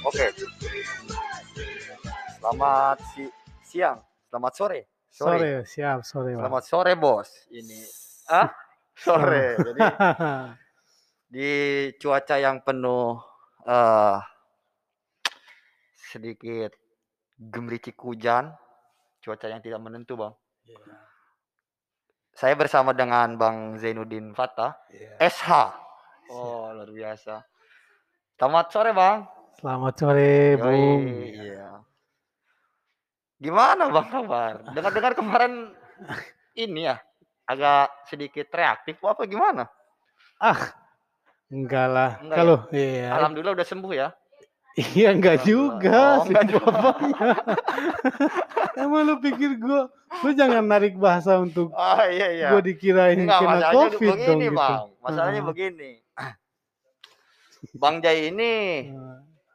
Oke, can you feel it? Feel it. selamat si- siang, selamat sore. Sore, siap sore, Bang. Selamat sore, Bos. Ini ah sore. Jadi di cuaca yang penuh eh sedikit gemericik hujan, cuaca yang tidak menentu, Bang. Saya bersama dengan Bang Zainuddin Fatah, SH. Oh, luar biasa. Selamat sore, Bang. Selamat sore, Yoi, Bung. Iya. Gimana Bang kabar? Dengar-dengar kemarin ini ya agak sedikit reaktif apa gimana? Ah, enggak lah. Enggak ya? Kalau iya, Alhamdulillah udah sembuh ya. Iya enggak juga Oh, sih enggak bapaknya. Emang lu pikir gua, lu jangan narik bahasa untuk Oh iya iya. gua dikirain Enggak, kena masalahnya covid dong begini gitu. Bang. Masalahnya Ah. begini. Bang Jai ini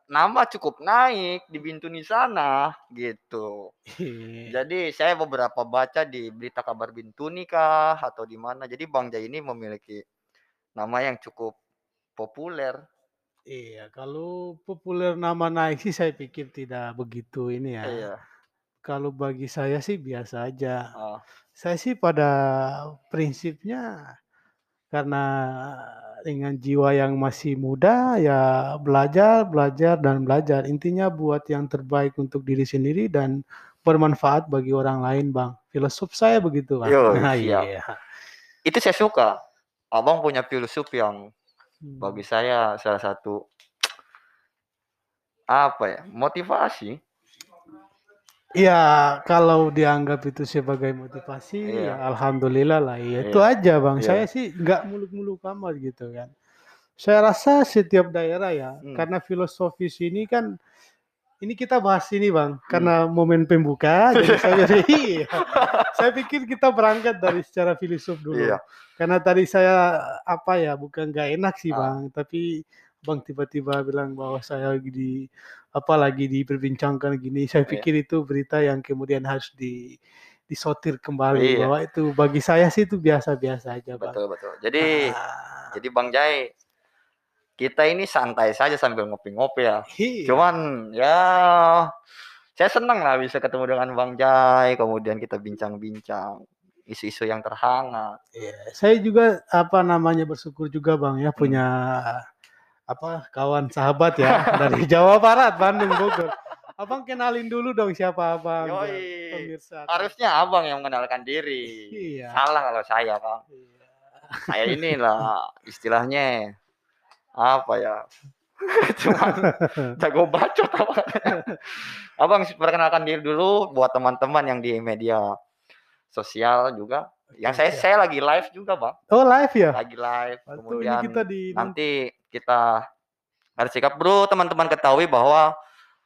nama cukup naik di Bintuni sana gitu. iya. Jadi saya beberapa baca di berita kabar Bintuni kah atau di mana. Jadi Bang Jai ini memiliki nama yang cukup populer. Iya, kalau populer nama naik sih saya pikir tidak begitu ini ya. Iya. Kalau bagi saya sih biasa aja. Oh, Saya sih pada prinsipnya karena dengan jiwa yang masih muda ya belajar, belajar dan belajar. Intinya buat yang terbaik untuk diri sendiri dan bermanfaat bagi orang lain, Bang. Filosof saya begitu, Bang. Yo, Nah, iya. itu saya suka. Abang punya filsuf yang Hmm. bagi saya salah satu apa ya motivasi. Iya, kalau dianggap itu sebagai motivasi, Iya. ya alhamdulillah lah. Ya, itu Iya. aja, Bang. Iya. Saya sih nggak muluk-muluk amat gitu kan. Saya rasa setiap daerah ya, Hmm. karena filosofis ini kan, ini kita bahas ini, Bang, Hmm. karena momen pembuka. jadi saya, iya. saya pikir kita berangkat dari secara filsuf dulu. Iya. Karena tadi saya apa ya, bukan nggak enak sih, Ah. Bang, tapi Bang tiba-tiba bilang bahwa saya lagi di apa lagi diperbincangkan gini. Saya Iya. pikir itu berita yang kemudian harus di disortir kembali Iya. bahwa itu bagi saya sih itu biasa-biasa aja, Bang. Betul betul. Jadi Ah, jadi Bang Jai kita ini santai saja sambil ngopi-ngopi ya. iya. Cuman ya saya senang lah bisa ketemu dengan Bang Jai, kemudian kita bincang-bincang isu-isu yang terhangat. Iya, saya juga apa namanya bersyukur juga Bang ya punya apa kawan sahabat ya dari Jawa Barat, Bandung, Bogor. Abang kenalin dulu dong siapa Abang Yoi. pemirsa. Harusnya Abang yang mengenalkan diri. Iya. Salah kalau saya, Bang. Iya. Saya inilah istilahnya apa ya? Cuma jago bacot apa. Abang perkenalkan diri dulu buat teman-teman yang di media sosial juga. Yang saya siap. saya lagi live juga, Bang. Oh live ya? Lagi live. Kemudian kita di nanti kita harus sikap bro teman-teman ketahui bahwa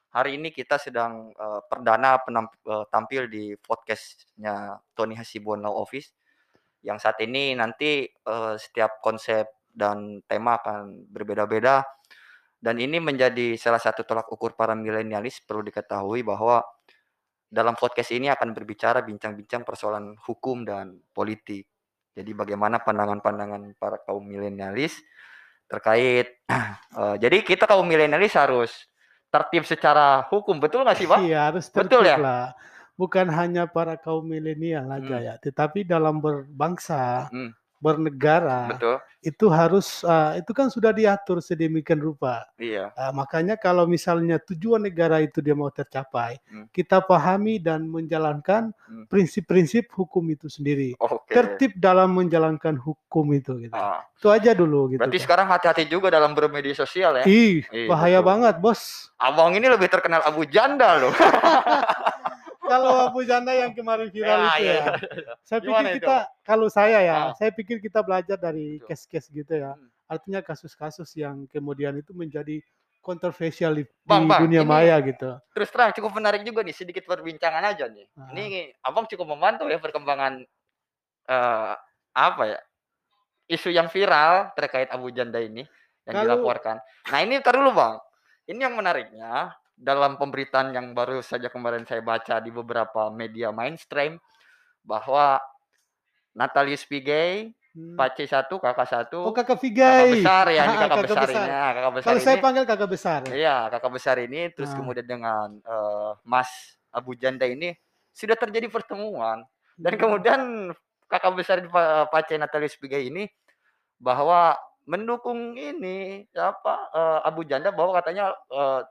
hari ini kita sedang eh, perdana penamp- eh, tampil di podcastnya Tony Hasibuan Law Office yang saat ini nanti eh, setiap konsep dan tema akan berbeda-beda dan ini menjadi salah satu tolak ukur para milenialis perlu diketahui bahwa dalam podcast ini akan berbicara bincang-bincang persoalan hukum dan politik. Jadi bagaimana pandangan-pandangan para kaum milenialis terkait eh, jadi kita kaum milenialis harus tertib secara hukum betul nggak sih pak? Iya harus Betul tertib ya? lah. Bukan hanya para kaum milenial aja Hmm. ya, tetapi dalam berbangsa, Hmm. Bernegara Betul. itu harus ah, itu kan sudah diatur sedemikian rupa. Iya. Ah, makanya kalau misalnya tujuan negara itu dia mau tercapai, Hmm. kita pahami dan menjalankan Hmm. prinsip-prinsip hukum itu sendiri. Oke. Tertib dalam menjalankan hukum itu gitu. Ah, Itu aja dulu gitu. berarti kan. sekarang hati-hati juga dalam bermedia sosial ya. Ih, Iya, bahaya betul. banget, Bos. Abang ini lebih terkenal Abu Janda loh. Kalau Abu Janda yang kemarin viral Ya, itu ya. iya. Saya Gimana pikir itu? kita kalau saya ya, Ah. saya pikir kita belajar dari case-case gitu ya. Hmm. Artinya kasus-kasus yang kemudian itu menjadi kontroversial di, Bang, Bang, dunia ini- maya gitu. Terus terang cukup menarik juga nih sedikit perbincangan aja nih. Ah. Ini abang cukup memantau ya perkembangan eh apa ya isu yang viral terkait Abu Janda ini yang Kalau- dilaporkan. Nah ini ntar dulu bang. Ini yang menariknya dalam pemberitaan yang baru saja kemarin saya baca di beberapa media mainstream bahwa Natalius Pigai, Hmm. Pace satu, kakak satu, Oh kakak kakak Vigai. besar ya ini kakak, kakak besar, besar. ini, kakak besar Kalau saya ini, panggil kakak besar. iya kakak besar ini, terus Ah. kemudian dengan eh, Mas Abu Janda ini sudah terjadi pertemuan dan Hmm. kemudian kakak besar Pa- Pace Natalius Pigai ini bahwa mendukung ini apa eh, Abu Janda bahwa katanya eh,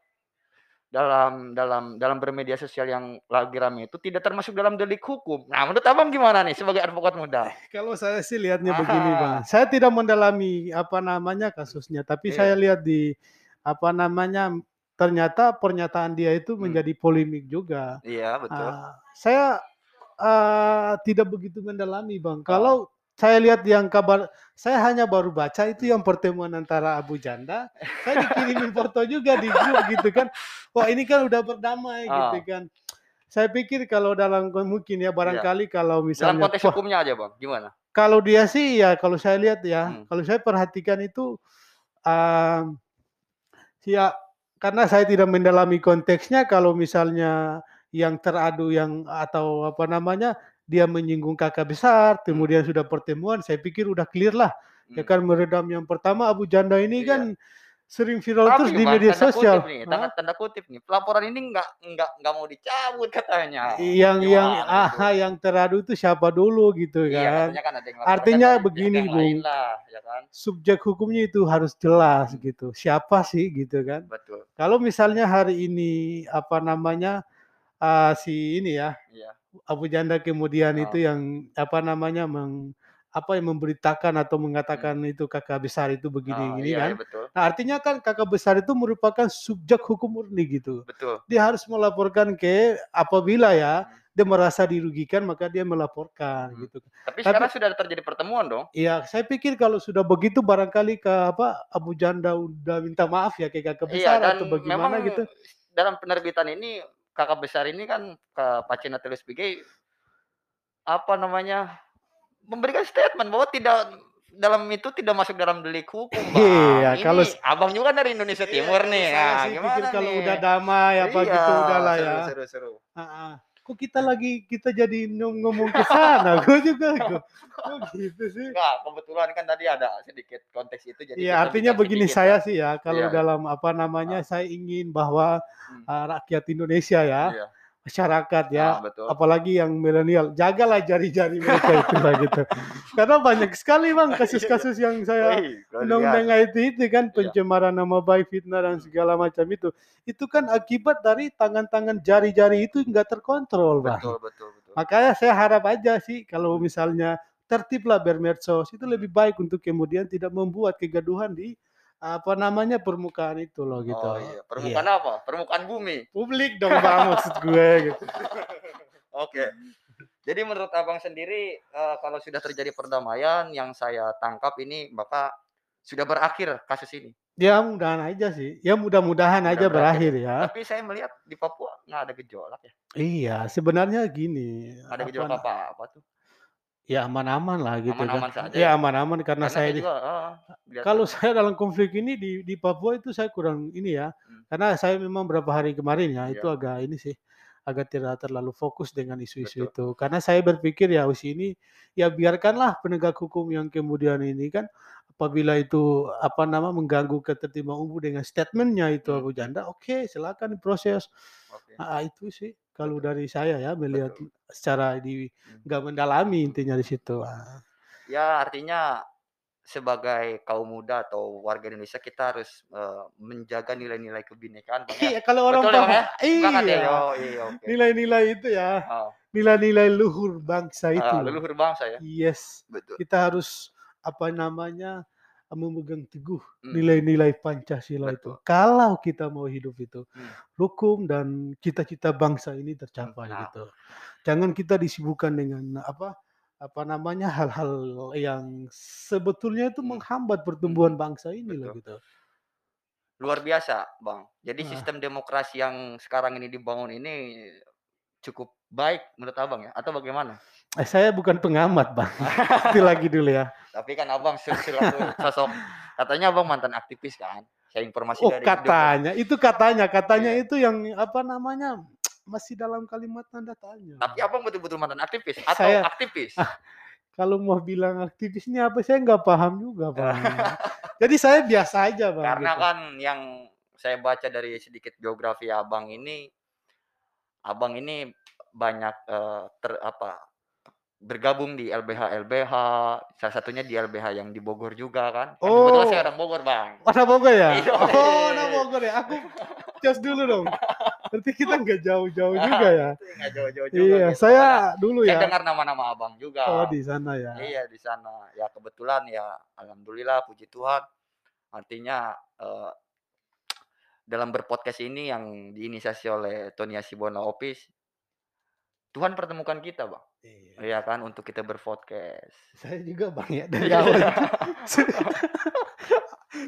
dalam dalam dalam bermedia sosial yang lagi rame itu tidak termasuk dalam delik hukum. Nah, menurut abang gimana nih sebagai advokat muda? Kalau saya sih lihatnya begini, Ah. Bang. Saya tidak mendalami apa namanya kasusnya, tapi Iya. saya lihat di apa namanya ternyata pernyataan dia itu Hmm. menjadi polemik juga. Iya betul. Ah, saya ah, tidak begitu mendalami, Bang. Oh. Kalau saya lihat yang kabar, saya hanya baru baca itu yang pertemuan antara Abu Janda. Saya dikirimin foto juga di grup gitu kan. Wah ini kan udah berdamai gitu Oh. kan. Saya pikir kalau dalam mungkin ya barangkali kalau Dalam misalnya konteks wah, hukumnya aja bang, gimana? kalau dia sih ya kalau saya lihat ya, Hmm. kalau saya perhatikan itu um, ya karena saya tidak mendalami konteksnya kalau misalnya yang teradu yang atau apa namanya dia menyinggung kakak besar, kemudian sudah pertemuan, saya pikir udah clear lah. Ya Hmm. kan meredam yang pertama Abu Janda ini Iya. kan sering viral terus Tapi di bang, media tanda sosial. kutip nih, tanda, tanda kutip nih, pelaporan ini nggak nggak nggak mau dicabut katanya. yang yang Gimana itu? ah yang teradu itu siapa dulu gitu Iya, kan. kan ada yang Artinya pihak begini, yang lah, ya kan? Subjek hukumnya itu harus jelas Hmm. gitu. Siapa sih gitu kan. Betul. Kalau misalnya hari ini apa namanya ah, si ini ya Iya. Abu Janda kemudian Oh. itu yang apa namanya meng, apa yang memberitakan atau mengatakan itu kakak besar itu begini Hmm. Oh, gini iya, kan. iya, betul. Nah, artinya kan kakak besar itu merupakan subjek hukum murni gitu. Betul. Dia harus melaporkan ke apabila ya Hmm. dia merasa dirugikan maka dia melaporkan Hmm. gitu. Tapi, Tapi- sekarang sudah terjadi pertemuan dong. Iya, saya pikir kalau sudah begitu barangkali ke apa Abu Janda udah minta maaf ya ke kakak Iya, besar dan atau bagaimana memang gitu. dalam penerbitan ini kakak besar ini kan ke Pacina Telus Pigai apa namanya memberikan statement bahwa tidak dalam itu tidak masuk dalam delik hukum, Bang. Iya, Ini kalau abang juga dari Indonesia Timur nih. Iya, Saya Nah, sih gimana pikir kalau nih? udah damai apa Iya, gitu udahlah seru, ya. Seru, seru. Ah, ah. Kok kita lagi kita jadi ngom- ngomong ke sana, gue juga kok. Kok gitu sih? Enggak, kebetulan kan tadi ada sedikit konteks itu jadi Iya, kita artinya begini sedikit saya lah. sih ya, kalau Iya. dalam apa namanya saya ingin bahwa Hmm. ah, rakyat Indonesia ya, Iya. masyarakat Ah, ya, betul. apalagi yang milenial, jagalah jari-jari mereka itu lah gitu. Karena banyak sekali bang kasus-kasus yang saya undang-undang biasa. itu kan Iya. pencemaran nama baik, fitnah dan segala macam itu. Itu kan akibat dari tangan-tangan jari-jari itu nggak terkontrol bang. Betul, betul, betul. Makanya saya harap aja sih kalau misalnya tertiblah bermedsos itu lebih baik untuk kemudian tidak membuat kegaduhan di apa namanya permukaan itu loh gitu. Oh iya, permukaan apa? Permukaan bumi. Publik dong bang maksud gue gitu. Oke. Jadi menurut abang sendiri eh, kalau sudah terjadi perdamaian yang saya tangkap ini maka sudah berakhir kasus ini. Ya mudahan aja sih. Ya mudah-mudahan aja berakhir. berakhir ya. Tapi saya melihat di Papua nggak ada gejolak ya. Iya, sebenarnya gini. Ada apa gejolak apa apa tuh. Ya aman-aman lah gitu Aman-aman kan. saja Ya ya. aman-aman karena, Karena saya saya juga lihat kalau saya dalam konflik ini di di Papua itu saya kurang ini ya. Hmm. Karena saya memang berapa hari kemarin ya itu Iya. agak ini sih agak tidak terlalu fokus dengan isu-isu itu. Karena saya berpikir ya usi ini ya biarkanlah penegak hukum yang kemudian ini kan apabila itu apa nama mengganggu ketertiban umum dengan statementnya itu Hmm. Abu Janda, oke silakan diproses. Oke. Ah, itu sih kalau Betul. dari saya ya melihat Betul. secara di Hmm. nggak mendalami intinya di situ. Ah. Ya artinya sebagai kaum muda atau warga Indonesia kita harus eh, menjaga nilai-nilai kebinekaan ya. Iya kalau orang Betul ya Bang ya? paham, Sepakat ya? iya Yo, iya oke. nilai-nilai itu ya Oh, nilai-nilai luhur bangsa itu. ah, leluhur bangsa ya. Yes, Betul. kita harus apa namanya memegang teguh Hmm. nilai-nilai Pancasila itu. Betul. Kalau kita mau hidup itu, Hmm. hukum dan cita-cita bangsa ini tercapai Nah. gitu. Jangan kita disibukkan dengan apa apa namanya hal-hal yang sebetulnya itu Hmm. menghambat pertumbuhan bangsa ini loh Betul. gitu. Luar biasa, Bang. Jadi Ah. sistem demokrasi yang sekarang ini dibangun ini cukup baik menurut Abang ya atau bagaimana? Eh, saya bukan pengamat bang, itu lagi dulu ya. Tapi kan Abang selaku sosok katanya Abang mantan aktivis kan? Saya informasi Oh dari katanya, itu katanya, katanya Iya. itu yang apa namanya masih dalam kalimat tanda tanya. Tapi abang betul-betul mantan aktivis atau Saya- aktivis? Kalau mau bilang aktivis ini apa saya nggak paham juga bang. Jadi saya biasa aja bang. Karena gitu. kan yang saya baca dari sedikit biografi abang ini, abang ini banyak eh, ter apa bergabung di LBH LBH, salah satunya di LBH yang di Bogor juga kan. Kan Kebetulan Oh. saya orang Bogor bang. Warna Bogor ya? Iya. Oh, warna Bogor ya. Aku just dulu dong. Berarti kita nggak jauh-jauh juga ya. Itu nggak jauh-jauh juga. Iya, gitu. saya dulu Saya ya. dengar nama-nama abang juga. Oh di sana ya. Iya di sana. Ya kebetulan ya, alhamdulillah, puji Tuhan. Artinya eh, dalam berpodcast ini yang diinisiasi oleh Tony Hasibuan Office, Tuhan pertemukan kita, bang. Iya. Iya kan, untuk kita berpodcast. Saya juga bang ya dari Iya. awal.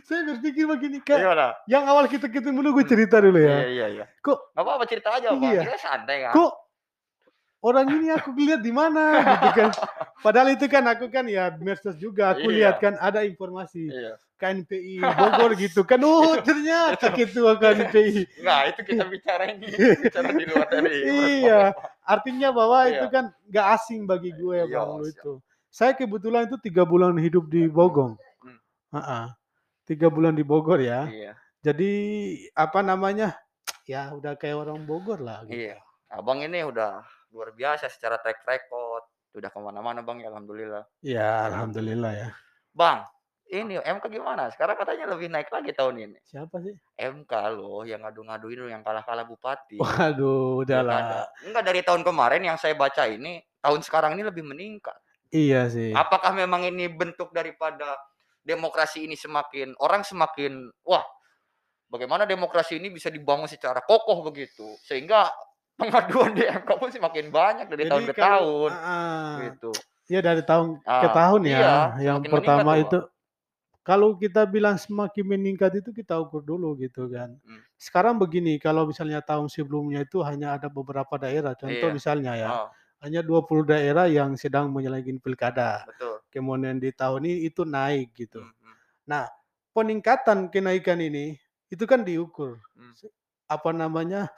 saya berpikir begini kayak Gimana? yang awal kita ketemu dulu gue cerita dulu Iya ya. iya iya. Kok Gak apa-apa cerita aja, bang. Iya. Kita santai kan. kok orang ini aku lihat di mana gitu kan. Padahal itu kan aku kan ya medsos juga aku Iya. lihat kan ada informasi Iya. KNPI Bogor gitu kan. Oh ternyata ketua KNPI. Enggak, itu kita bicara ini. bicara di luar dari. Iya, artinya bahwa Iya. itu kan gak asing bagi gue Iya, bang lu siap. itu. Saya kebetulan itu tiga bulan hidup di Bogor. Hmm. Ha-ha. Tiga bulan di Bogor ya. Iya. Jadi apa namanya? Ya udah kayak orang Bogor lah. Gitu. Iya. Abang ini udah luar biasa secara track record. Udah ke mana-mana bang, ya alhamdulillah. Ya alhamdulillah ya. Bang, ini MK gimana? Sekarang katanya lebih naik lagi tahun ini. Siapa sih? MK loh yang ngadu-ngaduin loh, yang kalah-kalah bupati. Waduh, udahlah. Enggak dari tahun kemarin yang saya baca ini, tahun sekarang ini lebih meningkat. Iya sih. Apakah memang ini bentuk daripada demokrasi ini semakin orang semakin wah bagaimana demokrasi ini bisa dibangun secara kokoh begitu sehingga pengaduan di MK pun semakin banyak dari tahun ke kalau- tahun Ah, gitu. ya dari tahun ke Ah, tahun ya. iya, yang pertama itu kalau kita bilang semakin meningkat itu kita ukur dulu gitu kan. Hmm. Sekarang begini, kalau misalnya tahun sebelumnya itu hanya ada beberapa daerah, contoh Iya. misalnya ya, Oh, hanya 20 daerah yang sedang menyelenggarkan pilkada. betul. Kemudian di tahun ini itu naik gitu. Hmm, hmm. Peningkatan kenaikan ini itu kan diukur. Hmm. Apa namanya?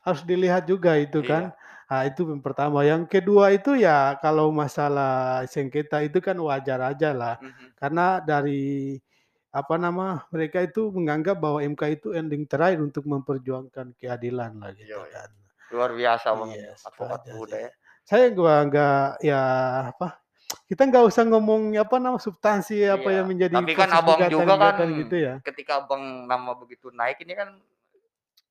Harus dilihat juga itu Iya. kan. Nah, itu yang pertama. Yang kedua itu ya kalau masalah sengketa itu kan wajar aja lah. Hmm, hmm. Karena dari apa nama mereka itu menganggap bahwa MK itu ending terakhir untuk memperjuangkan keadilan lah gitu Yoi. kan. Luar biasa bang Iya, advokat muda ya. Saya gua nggak ya apa kita nggak usah ngomong apa nama substansi apa Iya, yang menjadi tapi kan abang juga kan gitu ya. Ketika abang nama begitu naik ini kan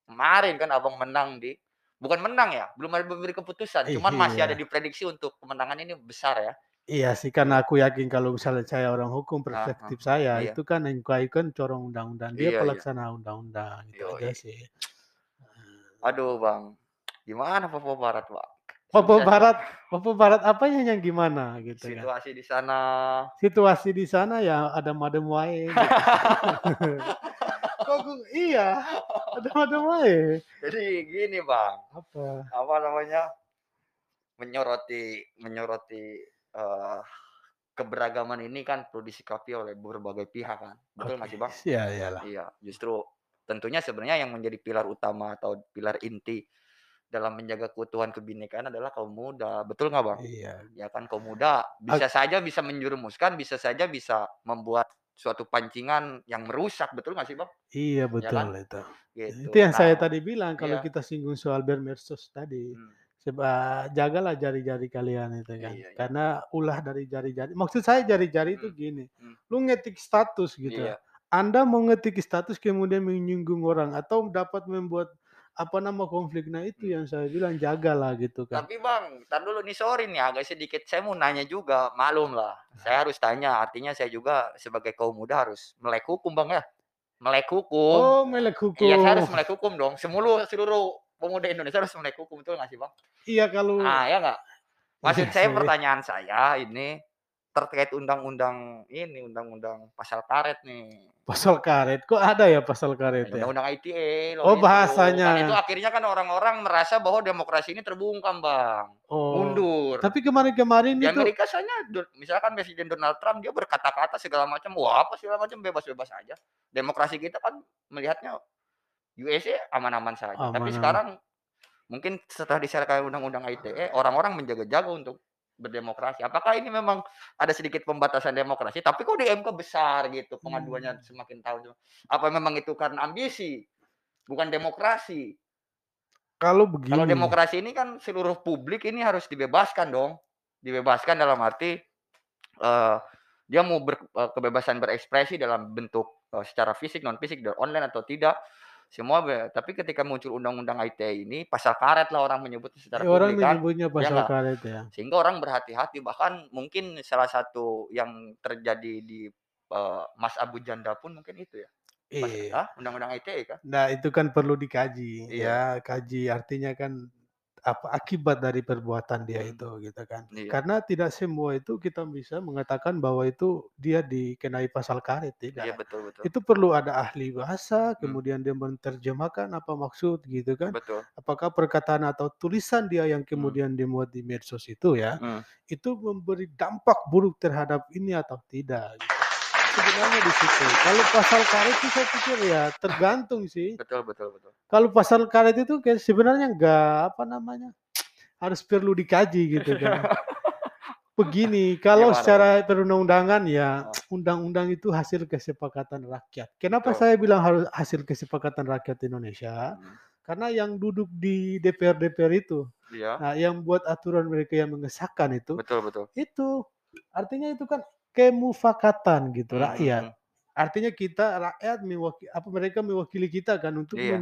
kemarin kan abang menang di bukan menang ya, belum ada memberi keputusan, cuman masih ada Iya. diprediksi untuk kemenangan ini besar ya. Iya sih karena aku yakin kalau misalnya saya orang hukum Ah, perspektif saya iya. itu kan itu kan corong undang-undang dia Iya, iya. pelaksana undang-undang itu Yoi. aja sih. Aduh bang, gimana Papua Barat bang? Papua Barat, Papua Barat apanya yang gimana gitu kan. Situasi di sana. Situasi di sana ya ada madem wae. gitu. Kok gua- iya, ada madem wae. Jadi gini bang, Apa? apa namanya? Menyoroti, menyoroti eh, keberagaman ini kan perlu disikapi oleh berbagai pihak kan. Betul nggak sih bang? Iya, iyalah. Iya, justru tentunya sebenarnya yang menjadi pilar utama atau pilar inti dalam menjaga keutuhan kebinekaan adalah kaum muda. Betul nggak bang? Iya. Ya kan kaum muda bisa saja bisa menjerumuskan, bisa saja bisa membuat suatu pancingan yang merusak. Betul nggak sih bang? Iya betul kan? itu. Gitu. Itu yang saya Nah, tadi bilang kalau iya. kita singgung soal bermersos tadi. hmm, Seba, jagalah jari-jari kalian itu kan. Iya, iya. Karena ulah dari jari-jari. Maksud saya jari-jari itu Hmm, gini. hmm. Lu ngetik status gitu. Iya. Anda mau ngetik status kemudian menyinggung orang atau dapat membuat apa nama konflik. Nah itu Hmm. yang saya bilang jagalah gitu kan. Tapi bang, tar dulu nih sorry nih agak sedikit saya mau nanya juga, malum lah. Saya harus tanya, artinya saya juga sebagai kaum muda harus melek hukum bang ya, melek hukum. Oh melek hukum. Iya saya harus melek hukum dong. Seluruh seluruh pemuda Indonesia harus melek hukum betul nggak sih bang? Iya kalau Nah ya nggak. Maksud Iya saya sih. pertanyaan saya ini terkait undang-undang ini, undang-undang pasal karet nih. Pasal karet, kok ada ya pasal karet ya? Undang-undang ITE loh Oh, itu. bahasanya. Kan itu akhirnya kan orang-orang merasa bahwa demokrasi ini terbungkam, Bang. Oh. Mundur. Tapi kemarin-kemarin Di itu Amerika sana do- misalkan Presiden Donald Trump dia berkata-kata segala macam, wah apa segala macam bebas-bebas aja. Demokrasi kita kan melihatnya USA aman-aman saja. Tapi Aman-aman. sekarang mungkin setelah disahkan undang-undang ITE, orang-orang menjaga-jaga untuk berdemokrasi. Apakah ini memang ada sedikit pembatasan demokrasi? Tapi kok di MK besar gitu pengaduannya Hmm. semakin tahun. Apa memang itu karena ambisi? Bukan demokrasi. kalau begini. Kalau demokrasi ini kan seluruh publik ini harus dibebaskan dong. Dibebaskan dalam arti eh dia mau ber- eh, kebebasan berekspresi dalam bentuk eh, secara fisik, non fisik, dan online atau tidak. Semua tapi ketika muncul undang-undang ITE ini pasal karet lah orang menyebutnya secara Ya, orang publik kan. menyebutnya pasal nggak? karet ya. Sehingga orang berhati-hati bahkan mungkin salah satu yang terjadi di eh, Mas Abu Janda pun mungkin itu ya. Iya. undang-undang ITE kan. Nah, itu kan perlu dikaji Iya. ya, kaji artinya kan apa akibat dari perbuatan dia Hmm. itu gitu kan. Iya. Karena tidak semua itu kita bisa mengatakan bahwa itu dia dikenai pasal karet Iya tidak. betul betul. Itu perlu ada ahli bahasa, Hmm. kemudian dia menerjemahkan apa maksud gitu kan. Betul. Apakah perkataan atau tulisan dia yang kemudian dimuat di medsos itu ya, Hmm. itu memberi dampak buruk terhadap ini atau tidak gitu. Sebenarnya di situ. Kalau pasal karet itu saya pikir ya tergantung sih. Betul betul betul. Kalau pasal karet itu kayak sebenarnya enggak apa namanya harus perlu dikaji gitu kan. Begini, kalau Gimana? secara perundang-undangan ya undang-undang itu hasil kesepakatan rakyat. Kenapa Betul. saya bilang harus hasil kesepakatan rakyat Indonesia? Hmm. Karena yang duduk di DPR-DPR itu, Iya. nah yang buat aturan mereka yang mengesahkan itu, Betul betul. itu artinya itu kan kemufakatan gitu Hmm, rakyat. hmm, Artinya kita rakyat mewakili apa mereka mewakili kita kan untuk Iya.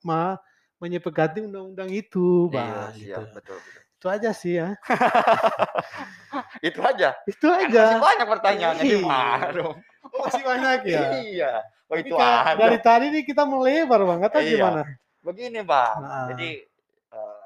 ma- menyepakati undang-undang itu, Iya, Bang. siap, gitu. betul, betul. Itu aja sih ya. Itu aja. Itu Kan aja. masih banyak pertanyaannya Iya. gimana dong? Masih banyak ya. Iya. Oh, itu ada. dari tadi nih kita melebar bang, atau Iya. gimana? Begini, Bang. Nah. Jadi eh,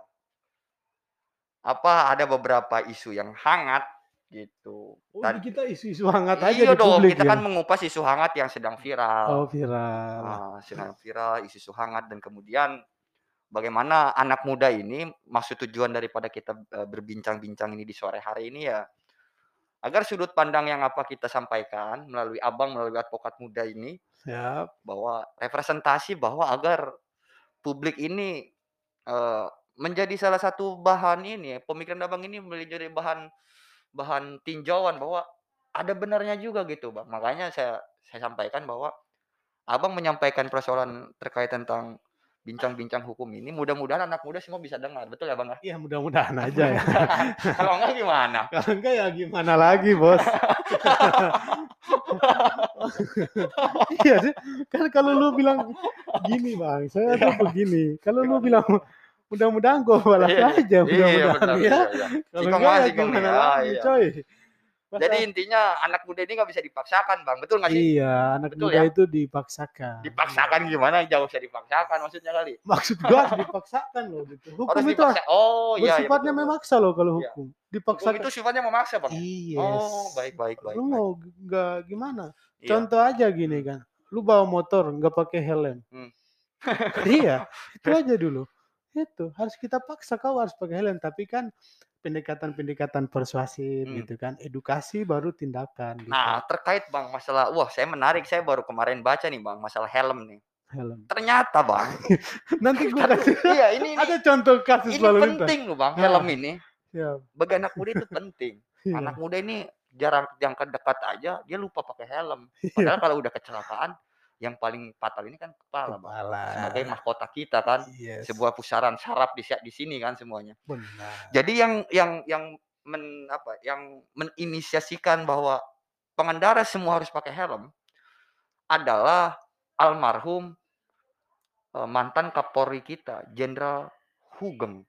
apa ada beberapa isu yang hangat gitu. Oh, kita isu-isu hangat aja iya di dong, publik kita ya. kan mengupas isu hangat yang sedang viral. Oh viral. Ah, sedang viral, isu-isu hangat dan kemudian bagaimana anak muda ini maksud tujuan daripada kita eh, berbincang-bincang ini di sore hari ini ya agar sudut pandang yang apa kita sampaikan melalui abang melalui advokat muda ini Siap. bahwa representasi bahwa agar publik ini eh, menjadi salah satu bahan ini pemikiran abang ini menjadi bahan bahan tinjauan bahwa ada benarnya juga gitu bang makanya saya saya sampaikan bahwa abang menyampaikan persoalan terkait tentang bincang-bincang hukum ini mudah-mudahan anak muda semua bisa dengar betul ya bang ya? Ya mudah-mudahan aja ya. kalau enggak gimana Kalau enggak ya gimana lagi bos? Iya sih. Kan kalau lu bilang gini bang, saya tuh begini. Kalau lu bilang mudah-mudahan gue balas Iya, aja iya mudah-mudahan benar ya. iya, iya. Kalau Sikong enggak ya gimana ya, lagi iya. coy. Masa- jadi intinya anak muda ini nggak bisa dipaksakan bang betul nggak sih iya anak Betul muda ya? itu dipaksakan. dipaksakan gimana jauh bisa dipaksakan maksudnya kali Maksud gua dipaksakan loh gitu. Hukum harus itu dipaksa oh iya iya, bersifatnya betul. memaksa loh kalau Iya. hukum. Hukum Dipaksakan. itu sifatnya memaksa bang Iya. oh baik baik baik, Lu mau nggak gimana? Iya. Contoh aja gini kan. Lu bawa motor nggak pakai helm. Hmm. iya, itu aja dulu. Itu harus kita paksa kau harus pakai helm, tapi kan pendekatan-pendekatan persuasif Hmm. gitu kan. Edukasi baru tindakan gitu. Nah, terkait Bang masalah wah saya menarik saya baru kemarin baca nih Bang masalah helm nih. helm. Ternyata Bang, Nanti gua kasih iya ini ini, ada contoh kasus ini lalu penting loh Bang Nah. helm ini. Ya, Bagi anak muda itu penting. iya. Anak muda ini jarang yang dekat aja dia lupa pakai helm. Iya. Padahal kalau udah kecelakaan yang paling fatal ini kan kepala Bang. Kepala. Sebagai mahkota kita kan, Yes, sebuah pusaran saraf di di sini kan semuanya. benar. Jadi yang yang yang men apa yang meninisiasikan bahwa pengendara semua harus pakai helm adalah almarhum eh, mantan Kapolri kita, Jenderal Hugeng.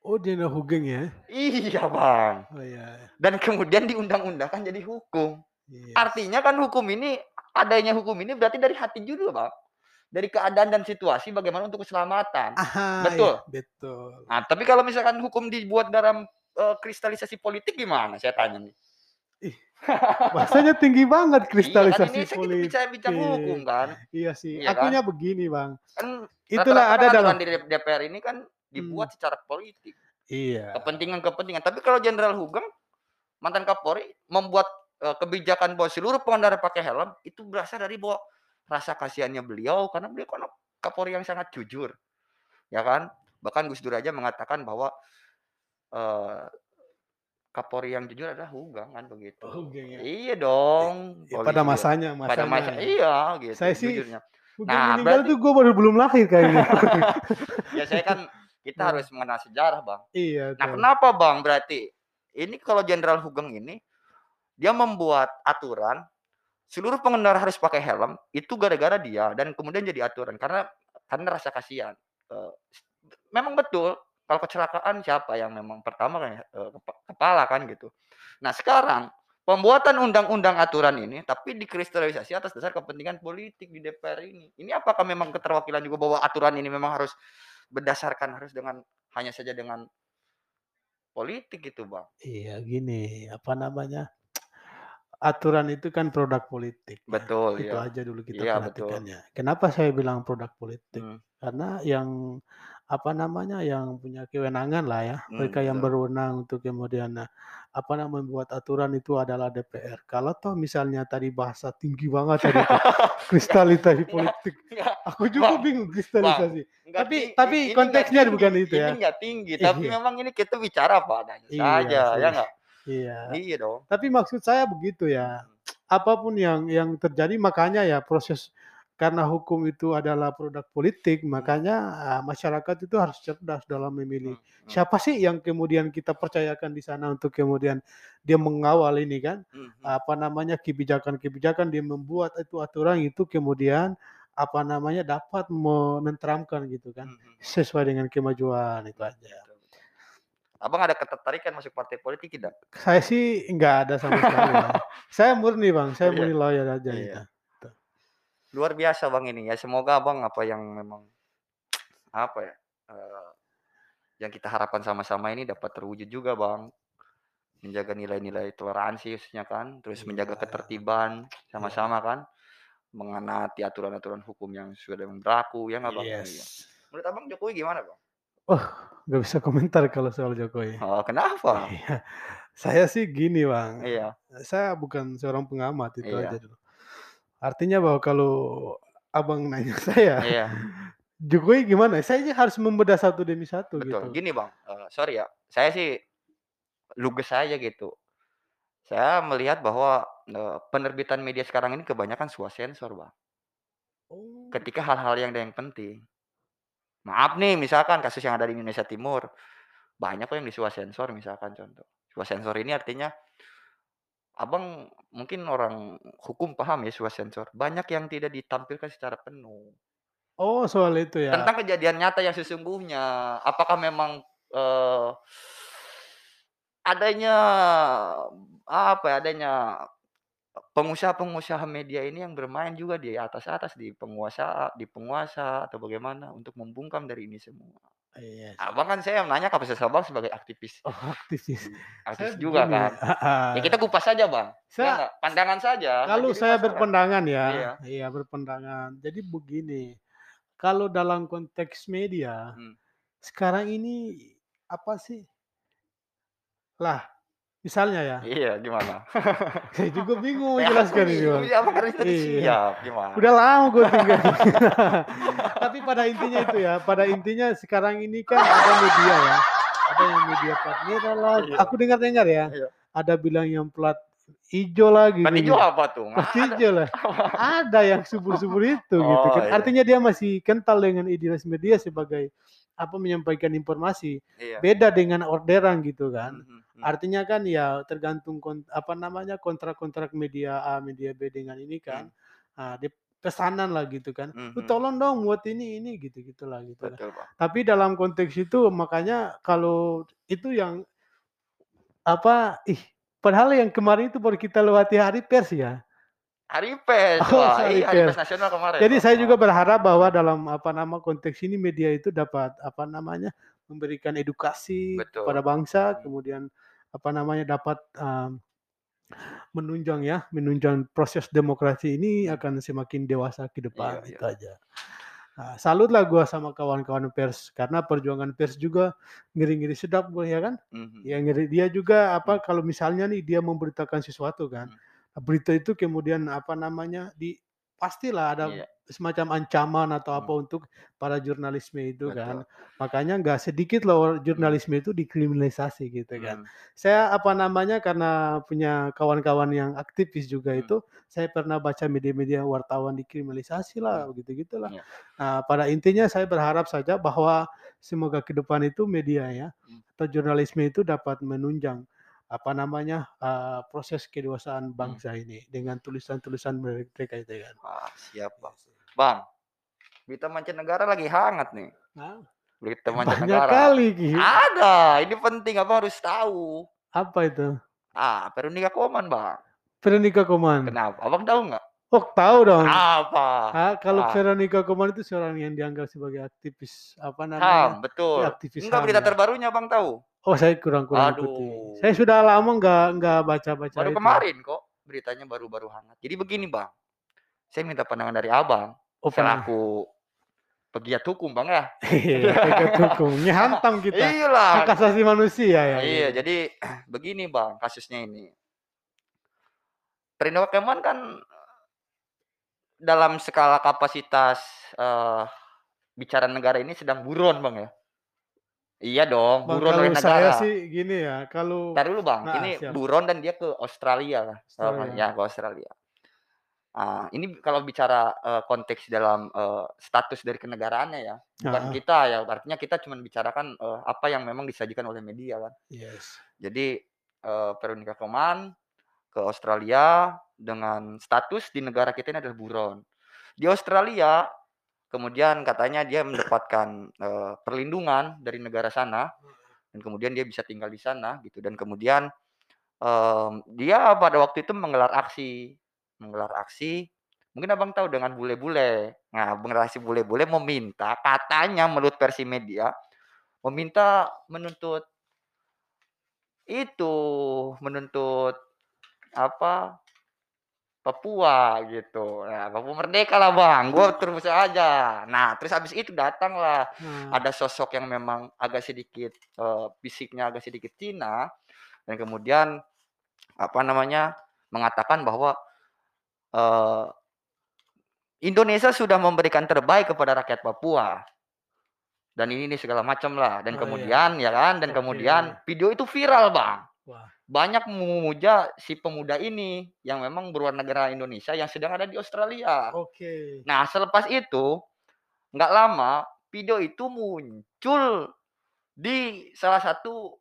Oh, Dina Hugeng ya? Iya, Bang. Oh iya. Dan kemudian diundang-undangkan jadi hukum. Yes. Artinya kan hukum ini adanya hukum ini berarti dari hati juga, Bang. Dari keadaan dan situasi bagaimana untuk keselamatan. Aha, Betul. iya, betul. Nah, tapi kalau misalkan hukum dibuat dalam eh, kristalisasi politik gimana? Saya tanya nih. Bahasanya tinggi banget Iya kan kristalisasi ini saya kita politik. bicara bincang hukum kan. Iya sih. Iya kan? Akunya begini, Bang. Kan Itulah ada dalam peraturan di DPR ini kan dibuat secara politik. Iya. Kepentingan-kepentingan. Tapi kalau Jenderal Hugeng mantan Kapolri membuat kebijakan bahwa seluruh pengendara pakai helm itu berasal dari bahwa rasa kasihannya beliau karena beliau kan Kapolri yang sangat jujur. Ya kan? Bahkan Gus Dur aja mengatakan bahwa eh, Kapolri yang jujur adalah Hugeng kan begitu. Oh, Hugeng ya. Iya dong. Ya, pada polisi. masanya, Pada masanya. masa ya. iya gitu Saya sih jujurnya. Nah, meninggal berarti- tuh gue baru belum lahir kayaknya. Ya saya kan kita Nah. harus mengenal sejarah, Bang. iya. Nah, tuh. kenapa Bang berarti ini kalau Jenderal Hugeng ini dia membuat aturan seluruh pengendara harus pakai helm itu gara-gara dia dan kemudian jadi aturan karena karena rasa kasihan. Eh, memang betul kalau kecelakaan siapa yang memang pertama kan eh, kepa- kepala kan gitu. Nah, sekarang pembuatan undang-undang aturan ini tapi dikristalisasi atas dasar kepentingan politik di DPR ini. Ini apakah memang keterwakilan juga bahwa aturan ini memang harus berdasarkan harus dengan hanya saja dengan politik gitu, Bang. Iya gini, apa namanya? Aturan itu kan produk politik. ya. Betul, Itu iya. aja dulu kita Iya, betul. perhatikannya. Kenapa saya bilang produk politik? Hmm. Karena yang apa namanya yang punya kewenangan lah ya, Hmm, mereka yang betul. berwenang untuk kemudian nah, apa namanya membuat aturan itu adalah DPR. Kalau toh misalnya tadi bahasa tinggi banget tadi tuh, kristalisasi politik. Enggak, Aku juga Bang, bingung kristalisasi. enggak Tapi- tapi ini enggak konteksnya bukan itu ya. Ini enggak tinggi, tapi Iya. memang ini kita bicara apa adanya Iya saja, ya enggak? Iya. Iya dong. Tapi maksud saya begitu ya. Apa pun yang yang terjadi makanya ya proses karena hukum itu adalah produk politik, makanya ah, masyarakat itu harus cerdas dalam memilih Hmm, hmm, siapa sih yang kemudian kita percayakan di sana untuk kemudian dia mengawal ini kan hmm, hmm. apa namanya kebijakan-kebijakan dia membuat itu aturan itu kemudian apa namanya dapat menenteramkan gitu kan Hmm, hmm. sesuai dengan kemajuan itu aja. Abang ada ketertarikan masuk partai politik tidak? Saya sih nggak ada sama sekali. Saya murni bang, saya Iya. murni lawyer aja Iya. gitu. Luar biasa bang ini ya. Semoga abang apa yang memang apa ya eh, yang kita harapkan sama-sama ini dapat terwujud juga bang. Menjaga nilai-nilai toleransi khususnya kan, terus menjaga Iya. ketertiban sama-sama kan, mengenati aturan-aturan hukum yang sudah berlaku ya nggak bang? Iya. Yes. Menurut abang Jokowi gimana bang? Gak bisa komentar kalau soal Jokowi. Oh, kenapa? Iya. Saya sih gini bang, Iya, saya bukan seorang pengamat itu Iya. aja dulu. Artinya bahwa kalau abang nanya saya, iya, Jokowi gimana? Saya aja harus membedah satu demi satu betul. gitu. Gini bang, eh, sorry ya, saya sih luges saja gitu. Saya melihat bahwa eh, penerbitan media sekarang ini kebanyakan swasensor bang. Oh, ketika hal-hal yang yang penting. Maaf nih, misalkan kasus yang ada di Indonesia Timur, banyak kok yang diswasensor misalkan contoh. Swasensor ini artinya, abang mungkin orang hukum paham ya swasensor. Banyak yang tidak ditampilkan secara penuh. oh soal itu ya. Tentang kejadian nyata yang sesungguhnya, apakah memang eh, adanya apa ya, adanya pengusaha-pengusaha media ini yang bermain juga di atas-atas di penguasa di penguasa atau bagaimana untuk membungkam dari ini semua. Iya. Abang kan saya nanya kapasitas abang sebagai aktivis, Oh aktivis. aktivis Saya juga begini, kan. Ya kita kupas saja bang, ya Saya nggak? pandangan saja. kalau saya masalah. berpendangan ya, Iya. iya berpendangan. Jadi begini, kalau dalam konteks media Hmm. sekarang ini apa sih? Lah, misalnya ya, Iya gimana? saya juga bingung menjelaskan ini. Iya. siap gimana? Udah lama gue tinggal. Tapi pada intinya itu ya, pada intinya sekarang ini kan ada media ya, ada yang media plat merah lah. Iya. Aku dengar-dengar ya, Iya. ada bilang yang plat hijau lagi. Kan hijau apa tuh? Plat hijau lah. Ada yang subur-subur itu gitu Oh, kan. iya. Artinya dia masih kental dengan idealis media sebagai apa menyampaikan informasi. Iya. Beda dengan orderan gitu kan. Hmm, hmm. Artinya kan ya tergantung kon- apa namanya kontrak-kontrak media A, media B dengan ini kan. Nah, dia pesanan lah gitu kan. Hmm, Lu hmm. tolong dong buat ini ini gitu gitulah gitu kan. Betul pak. Tapi dalam konteks itu makanya kalau itu yang apa ih padahal yang kemarin itu baru kita lewati hari pers ya. Hari pers, Oh, wah, hari iya hari pers. nasional kemarin. Jadi Pak. saya juga berharap bahwa dalam apa nama konteks ini media itu dapat apa namanya memberikan edukasi Betul. kepada bangsa, Hmm. kemudian apa namanya dapat um, menunjang ya, menunjang proses demokrasi ini Hmm. akan semakin dewasa ke depan, Iya, itu aja. Nah, salutlah gua sama kawan-kawan pers karena perjuangan pers juga ngeri-ngeri sedap gua ya kan. Mhm. Ya ngeri dia juga apa Hmm. kalau misalnya nih dia memberitakan sesuatu kan. Hmm. Berita itu kemudian apa namanya di pastilah ada Iya. Semacam ancaman atau apa Hmm. untuk para jurnalisme itu kan. Betul. Makanya nggak sedikit loh Hmm. jurnalisme itu dikriminalisasi gitu kan. Hmm. Saya apa namanya karena punya kawan-kawan yang aktivis juga Hmm. itu, saya pernah baca media-media wartawan dikriminalisasi lah Hmm. begitu-gitulah. Iya. Nah, pada intinya saya berharap saja bahwa semoga ke depan itu media ya Hmm. atau jurnalisme itu dapat menunjang apa namanya eee, proses kedewasaan Hmm. bangsa ini dengan tulisan-tulisan mereka itu kan. Wah, siap, Bang. Bang, berita mancanegara lagi hangat nih. Hah? Berita Banyak mancanegara. kali Ki. Ada, ini penting Abang harus tahu. Apa itu? Ah, Veronica Koman, Bang. Veronica Koman. Kenapa? Abang tahu nggak? Oh, tahu dong. Apa? Ah, kalau Ah. Veronica Koman itu seorang yang dianggap sebagai aktivis apa HAM, namanya? betul. Ya, aktivis Enggak HAM berita ya. terbarunya Abang tahu? Oh, saya kurang-kurang ikuti. Saya sudah lama nggak nggak baca-baca Baru itu. kemarin kok beritanya baru-baru hangat. Jadi begini, Bang. Saya minta pandangan dari Abang Oh, selaku pegiat hukum, Bang ya. Iya, pegat hukum. Ngehantam kita. Hak Iyalah. asasi manusia ya. Iya, gitu. jadi begini, Bang, kasusnya ini. Veronica Koman kan dalam skala kapasitas eh, bicara negara ini sedang buron, Bang ya. Iya dong, Bang, buron oleh kalau saya negara. sih gini ya, kalau Ntar dulu bang, nah, ini siap. buron dan dia ke Australia lah, Australia. ya ke Australia. Ah, ini kalau bicara eh, konteks dalam eh, status dari kenegaraannya ya, bukan Ah, kita ya, artinya kita cuma bicarakan eh, apa yang memang disajikan oleh media kan. yes. Jadi eh, Veronica Koman ke Australia dengan status di negara kita ini adalah buron. Di Australia kemudian katanya dia mendapatkan eh, perlindungan dari negara sana dan kemudian dia bisa tinggal di sana gitu dan kemudian em, dia pada waktu itu menggelar aksi menggelar aksi mungkin abang tahu dengan bule-bule. Nah generasi bule-bule meminta katanya menurut versi media meminta menuntut itu menuntut apa Papua gitu. Nah Papua merdeka lah bang. Gue terus aja. Nah terus habis itu datanglah Nah, ada sosok yang memang agak sedikit eh, fisiknya agak sedikit Cina dan kemudian apa namanya mengatakan bahwa eh, Indonesia sudah memberikan terbaik kepada rakyat Papua. Dan ini, ini segala macam lah. Dan Oh, iya. kemudian ya kan? Dan kemudian video itu viral bang. Wah. banyak memuja si pemuda ini yang memang berwarna negara Indonesia yang sedang ada di Australia. Oke. nah selepas itu nggak lama video itu muncul di salah satu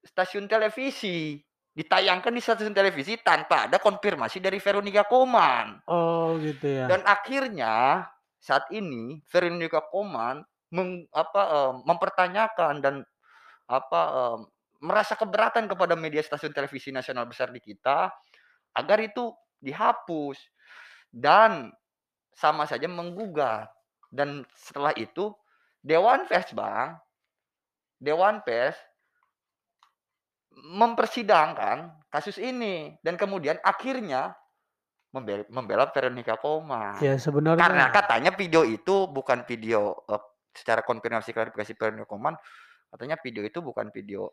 stasiun televisi ditayangkan di stasiun televisi tanpa ada konfirmasi dari Veronica Koman Oh, gitu ya. dan akhirnya saat ini Veronica Koman meng- apa, eh, mempertanyakan dan apa eh, merasa keberatan kepada media stasiun televisi nasional besar di kita agar itu dihapus dan sama saja menggugat dan setelah itu Dewan Pers bang Dewan Pers mempersidangkan kasus ini dan kemudian akhirnya membela, membela Veronica Koman Ya, karena sebenarnya katanya video itu bukan video eh, secara konfirmasi klarifikasi Veronica Koman katanya video itu bukan video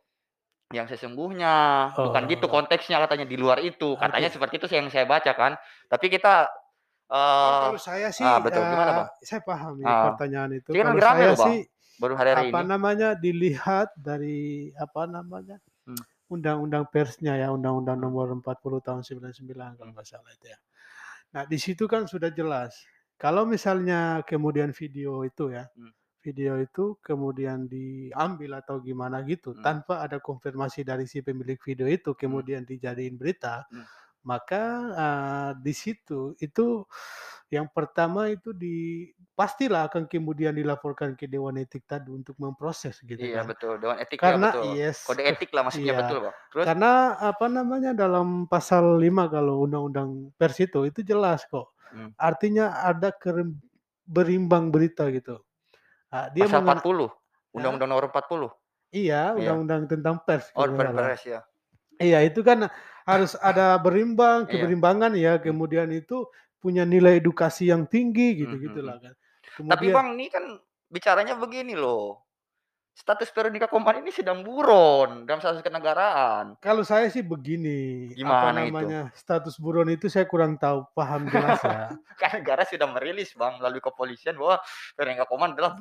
yang sesungguhnya bukan gitu Oh. konteksnya katanya di luar itu katanya Arti- seperti itu yang saya baca kan tapi kita eh kalau saya sih ah, betul. Gimana, eh, Bang? saya paham ya Ah. pertanyaan itu. Kalau saya loh, Bang. sih baru hari-hari apa ini namanya dilihat dari apa namanya. Undang-undang persnya ya undang-undang Hmm. nomor 40 tahun 99 kalau Hmm. nggak salah itu ya. Nah di situ kan sudah jelas kalau misalnya kemudian video itu ya Hmm. video itu kemudian diambil atau gimana gitu Hmm. tanpa ada konfirmasi dari si pemilik video itu kemudian dijadiin berita Hmm. Maka eh, di situ itu yang pertama itu di pastilah akan kemudian dilaporkan ke Dewan Etik tadi untuk memproses gitu iya kan. betul dewan etik Karena ya betul yes, kode etik lah maksudnya iya. betul bang terus karena apa namanya dalam pasal 5 kalau undang-undang pers itu itu jelas kok. Hmm. Artinya ada kerem- berimbang berita gitu. Nah, dia pasal mengen- 40 undang-undang nomor 40 iya Iya. undang-undang tentang pers oh salah. perpres ya Iya itu kan harus ada berimbang, Iya. keberimbangan ya, Hmm. kemudian itu punya nilai edukasi yang tinggi Hmm, hmm, hmm. kan. Tapi Kemudian Bang, ini kan bicaranya begini loh. Status Veronica Koman ini sedang buron dalam status kenegaraan. Kalau saya sih begini, apa Gimana itu? namanya, status buron itu saya kurang tahu paham jelas ya. Kan negara sudah merilis Bang melalui kepolisian bahwa Veronica Koman adalah